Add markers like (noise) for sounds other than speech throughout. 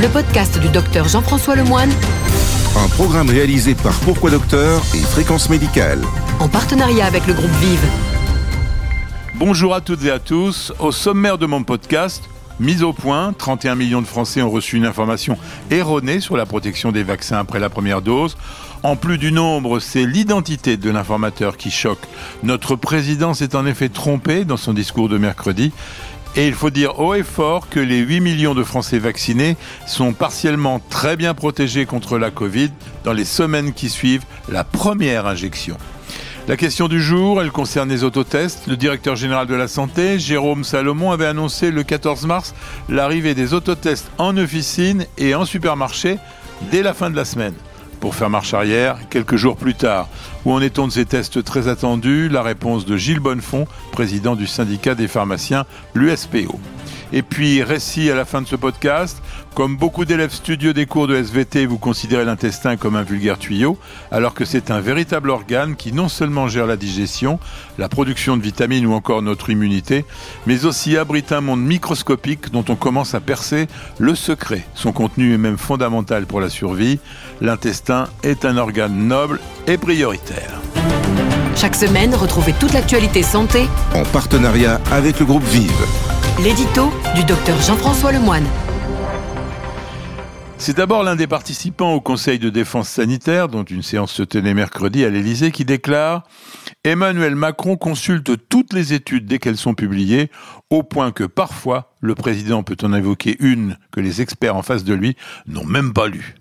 le podcast du docteur Jean-François Lemoine, Un programme réalisé par Pourquoi Docteur et Fréquence Médicale. en partenariat avec le groupe Vive. Bonjour à toutes et à tous. Au sommaire de mon podcast, mise au point, 31 millions de Français ont reçu une information erronée sur la protection des vaccins après la première dose. En plus du nombre, c'est l'identité de l'informateur qui choque. Notre président s'est en effet trompé dans son discours de mercredi. Et il faut dire haut et fort que les 8 millions de Français vaccinés sont partiellement très bien protégés contre la Covid dans les semaines qui suivent la première injection. La question du jour, elle concerne les autotests. Le directeur général de la santé, Jérôme Salomon, avait annoncé le 14 mars l'arrivée des autotests en officine et en supermarché dès la fin de la semaine. Pour faire marche arrière, quelques jours plus tard, où en est-on de ces tests très attendus? La réponse de Gilles Bonnefond, président du syndicat des pharmaciens, l'USPO. Et puis, récit à la fin de ce podcast. Comme beaucoup d'élèves studieux des cours de SVT, vous considérez l'intestin comme un vulgaire tuyau, alors que c'est un véritable organe qui non seulement gère la digestion, la production de vitamines ou encore notre immunité, mais aussi abrite un monde microscopique dont on commence à percer le secret. Son contenu est même fondamental pour la survie. L'intestin est un organe noble et prioritaire. Chaque semaine, retrouvez toute l'actualité santé, En partenariat avec le groupe Vive. L'édito du docteur Jean-François Lemoine. C'est d'abord l'un des participants au Conseil de défense sanitaire, dont une séance se tenait mercredi à l'Élysée, qui déclare Emmanuel Macron consulte toutes les études dès qu'elles sont publiées, au point que parfois le président peut en évoquer une que les experts en face de lui n'ont même pas lue.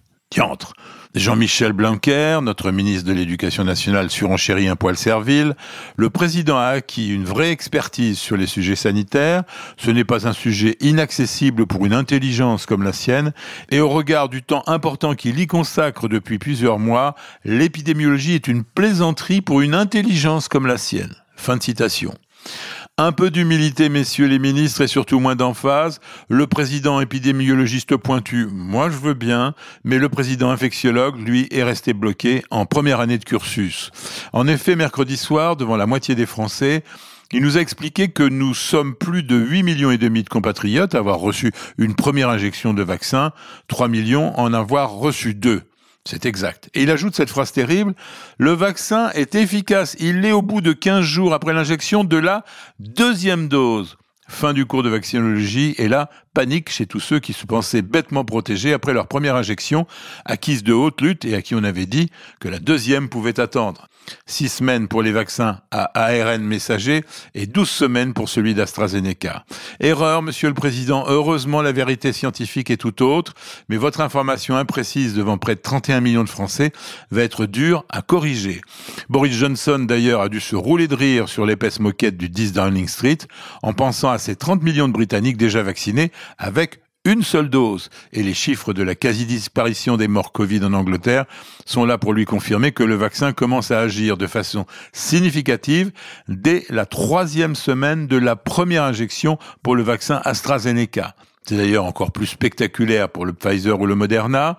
Jean-Michel Blanquer, notre ministre de l'Éducation nationale, surenchérit un poil servile. Le président a acquis une vraie expertise sur les sujets sanitaires. Ce n'est pas un sujet inaccessible pour une intelligence comme la sienne. Et au regard du temps important qu'il y consacre depuis plusieurs mois, l'épidémiologie est une plaisanterie pour une intelligence comme la sienne. Fin de citation. Un peu d'humilité, messieurs les ministres, et surtout moins d'emphase. Le président épidémiologiste pointu, moi je veux bien, mais le président infectiologue, lui, est resté bloqué en première année de cursus. En effet, mercredi soir, devant la moitié des Français, il nous a expliqué que nous sommes plus de 8 millions et demi de compatriotes à avoir reçu une première injection de vaccin, 3 millions en avoir reçu deux. C'est exact. Et il ajoute cette phrase terrible, le vaccin est efficace, il l'est au bout de 15 jours après l'injection de la deuxième dose. Fin du cours de vaccinologie, et là, panique chez tous ceux qui se pensaient bêtement protégés après leur première injection, acquise de haute lutte et à qui on avait dit que la deuxième pouvait attendre. Six semaines pour les vaccins à ARN messager et 12 semaines pour celui d'AstraZeneca. Erreur, monsieur le président. Heureusement, la vérité scientifique est tout autre, mais votre information imprécise devant près de 31 millions de Français va être dure à corriger. Boris Johnson, d'ailleurs, a dû se rouler de rire sur l'épaisse moquette du 10 Downing Street en pensant à ces 30 millions de Britanniques déjà vaccinés avec une seule dose. Et les chiffres de la quasi-disparition des morts Covid en Angleterre sont là pour lui confirmer que le vaccin commence à agir de façon significative dès la troisième semaine de la première injection pour le vaccin AstraZeneca. C'est d'ailleurs encore plus spectaculaire pour le Pfizer ou le Moderna.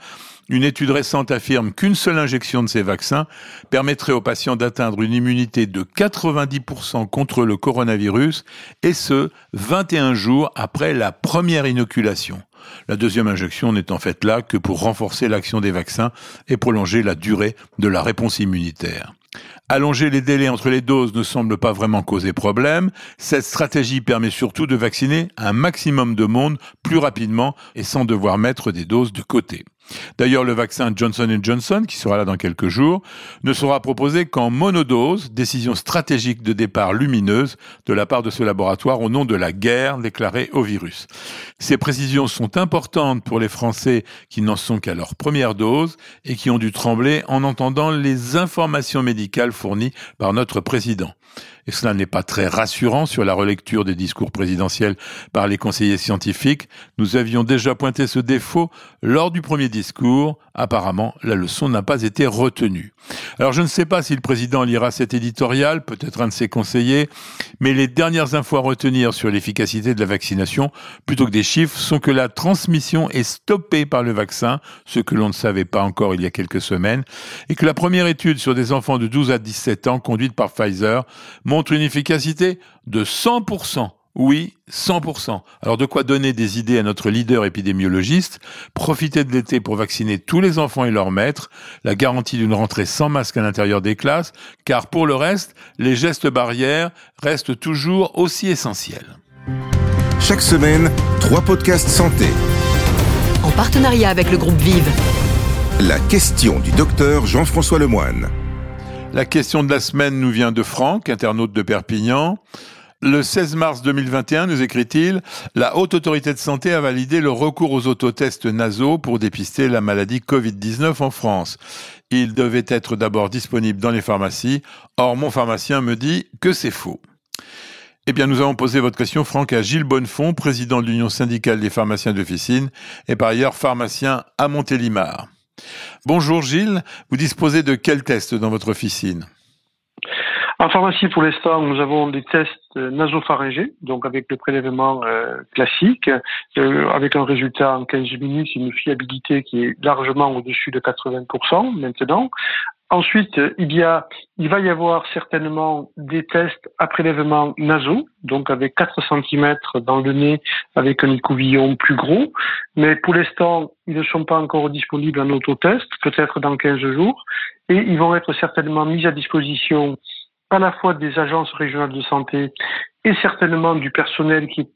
Une étude récente affirme qu'une seule injection de ces vaccins permettrait aux patients d'atteindre une immunité de 90% contre le coronavirus, et ce, 21 jours après la première inoculation. La deuxième injection n'est en fait là que pour renforcer l'action des vaccins et prolonger la durée de la réponse immunitaire. Allonger les délais entre les doses ne semble pas vraiment causer problème. Cette stratégie permet surtout de vacciner un maximum de monde plus rapidement et sans devoir mettre des doses de côté. D'ailleurs, le vaccin Johnson Johnson, qui sera là dans quelques jours, ne sera proposé qu'en monodose, décision stratégique de départ lumineuse de la part de ce laboratoire au nom de la guerre déclarée au virus. Ces précisions sont importantes pour les Français qui n'en sont qu'à leur première dose et qui ont dû trembler en entendant les informations médicales fournies par notre président. Et cela n'est pas très rassurant sur la relecture des discours présidentiels par les conseillers scientifiques. Nous avions déjà pointé ce défaut lors du premier discours. Apparemment, la leçon n'a pas été retenue. Alors je ne sais pas si le président lira cet éditorial, peut-être un de ses conseillers, mais les dernières infos à retenir sur l'efficacité de la vaccination, plutôt que des chiffres, sont que la transmission est stoppée par le vaccin, ce que l'on ne savait pas encore il y a quelques semaines, et que la première étude sur des enfants de 12 à 17 ans conduite par Pfizer montre une efficacité de 100% Oui, 100%. Alors de quoi donner des idées à notre leader épidémiologiste? Profiter de l'été pour vacciner tous les enfants et leurs maîtres, la garantie d'une rentrée sans masque à l'intérieur des classes, car pour le reste, les gestes barrières restent toujours aussi essentiels. Chaque semaine, trois podcasts santé. En partenariat avec le groupe Vive. La question du docteur Jean-François Lemoine. La question de la semaine nous vient de Franck, internaute de Perpignan. Le 16 mars 2021, nous écrit-il, la Haute Autorité de Santé a validé le recours aux autotests nasaux pour dépister la maladie Covid-19 en France. Il devait être d'abord disponible dans les pharmacies. Or, mon pharmacien me dit que c'est faux. Eh bien, nous avons posé votre question, Franck, à Gilles Bonnefond, président de l'Union syndicale des pharmaciens d'officine et par ailleurs pharmacien à Montélimar. Bonjour Gilles, vous disposez de quel test dans votre officine? En pharmacie, pour l'instant, nous avons des tests nasopharyngés, donc avec le prélèvement euh, classique, euh, avec un résultat en 15 minutes, une fiabilité qui est largement au-dessus de 80% maintenant. Ensuite, il, y a, il va y avoir certainement des tests à prélèvement nasaux, donc avec 4 cm dans le nez, avec un écouvillon plus gros. Mais pour l'instant, ils ne sont pas encore disponibles en autotest, peut-être dans 15 jours. Et ils vont être certainement mis à disposition à la fois des agences régionales de santé et certainement du personnel qui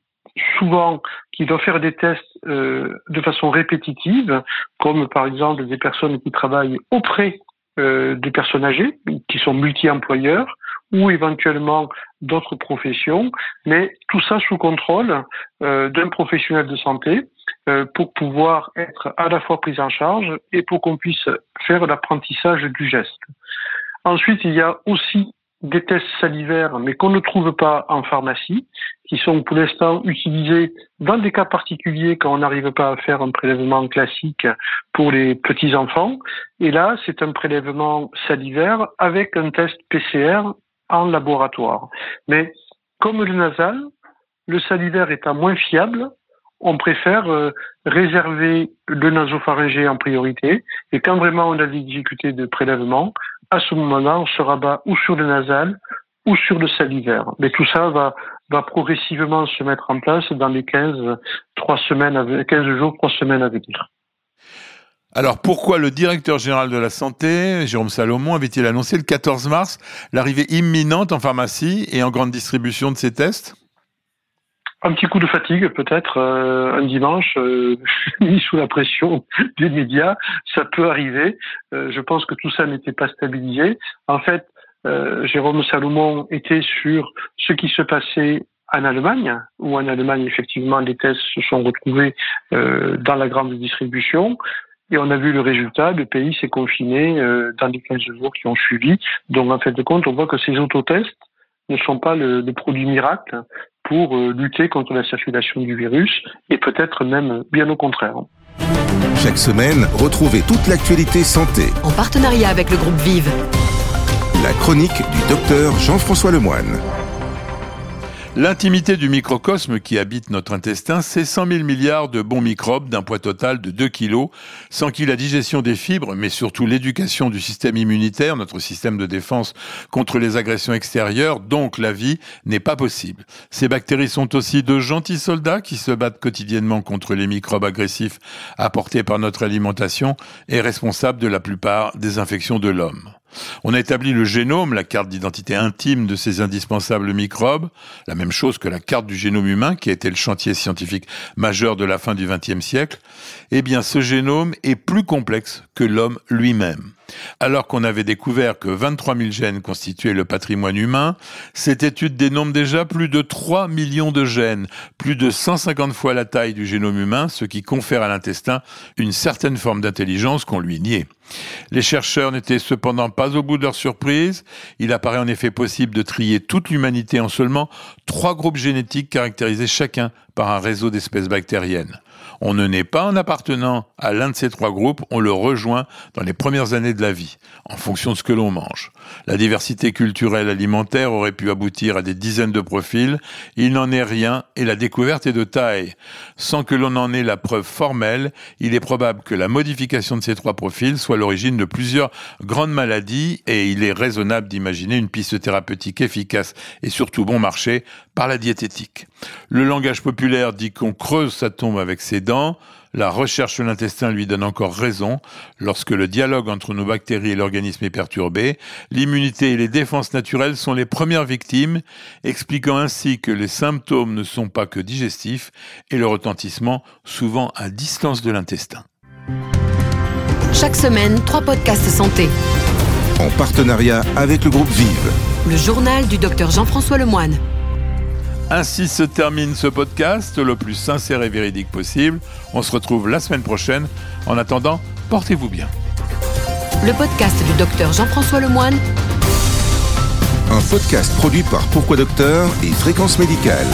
souvent qui doit faire des tests euh, de façon répétitive, comme par exemple des personnes qui travaillent auprès euh, des personnes âgées, qui sont multi-employeurs, ou éventuellement d'autres professions, mais tout ça sous contrôle euh, d'un professionnel de santé pour pouvoir être à la fois pris en charge et pour qu'on puisse faire l'apprentissage du geste. Ensuite, il y a aussi des tests salivaires, mais qu'on ne trouve pas en pharmacie, qui sont pour l'instant utilisés dans des cas particuliers quand on n'arrive pas à faire un prélèvement classique pour les petits enfants. Et là, c'est un prélèvement salivaire avec un test PCR en laboratoire. Mais comme le nasal, le salivaire étant moins fiable, on préfère euh, réserver le nasopharyngé en priorité. Et quand vraiment on a des difficultés de prélèvement, à ce moment-là, on se rabat ou sur le nasal ou sur le salivaire. Mais tout ça va, progressivement se mettre en place dans les 15, 3 semaines, 15 jours, 3 semaines à venir. Alors pourquoi le directeur général de la santé, Jérôme Salomon, avait-il annoncé le 14 mars l'arrivée imminente en pharmacie et en grande distribution de ces tests? Un petit coup de fatigue peut-être euh, un dimanche euh, (laughs) mis sous la pression des médias, ça peut arriver. Euh, je pense que tout ça n'était pas stabilisé. En fait, Jérôme Salomon était sur ce qui se passait en Allemagne, où en Allemagne effectivement les tests se sont retrouvés dans la grande distribution. Et on a vu le résultat, le pays s'est confiné dans les 15 jours qui ont suivi. Donc en fait de compte, on voit que ces autotests ne sont pas le, le produit miracle pour euh, lutter contre la circulation du virus et peut-être même bien au contraire. Chaque semaine, retrouvez toute l'actualité santé. En partenariat avec le groupe Vive. La chronique du docteur Jean-François Lemoine. L'intimité du microcosme qui habite notre intestin, c'est 100 000 milliards de bons microbes d'un poids total de 2 kilos, sans qui la digestion des fibres, mais surtout l'éducation du système immunitaire, notre système de défense contre les agressions extérieures, donc la vie, n'est pas possible. Ces bactéries sont aussi de gentils soldats qui se battent quotidiennement contre les microbes agressifs apportés par notre alimentation et responsables de la plupart des infections de l'homme. On a établi le génome, la carte d'identité intime de ces indispensables microbes, la même chose que la carte du génome humain, qui a été le chantier scientifique majeur de la fin du XXe siècle. Eh bien, ce génome est plus complexe que l'homme lui-même. Alors qu'on avait découvert que 23 000 gènes constituaient le patrimoine humain, cette étude dénombre déjà plus de 3 millions de gènes, plus de 150 fois la taille du génome humain, ce qui confère à l'intestin une certaine forme d'intelligence qu'on lui niait. Les chercheurs n'étaient cependant pas au bout de leur surprise. Il apparaît en effet possible de trier toute l'humanité en seulement trois groupes génétiques caractérisés chacun par un réseau d'espèces bactériennes. On ne naît pas en appartenant à l'un de ces trois groupes, on le rejoint dans les premières années de la vie, en fonction de ce que l'on mange. La diversité culturelle alimentaire aurait pu aboutir à des dizaines de profils, il n'en est rien et la découverte est de taille. Sans que l'on en ait la preuve formelle, il est probable que la modification de ces trois profils soit l'origine de plusieurs grandes maladies et il est raisonnable d'imaginer une piste thérapeutique efficace et surtout bon marché par la diététique. Le langage populaire dit qu'on creuse sa tombe avec ses dents, la recherche de l'intestin lui donne encore raison. Lorsque le dialogue entre nos bactéries et l'organisme est perturbé, l'immunité et les défenses naturelles sont les premières victimes, expliquant ainsi que les symptômes ne sont pas que digestifs et le retentissement souvent à distance de l'intestin. Chaque semaine, trois podcasts santé. En partenariat avec le groupe Vive. Le journal du docteur Jean-François Lemoine. Ainsi se termine ce podcast, le plus sincère et véridique possible. On se retrouve la semaine prochaine. En attendant, portez-vous bien. Le podcast du docteur Jean-François Lemoine. Un podcast produit par Pourquoi Docteur et Fréquence Médicale.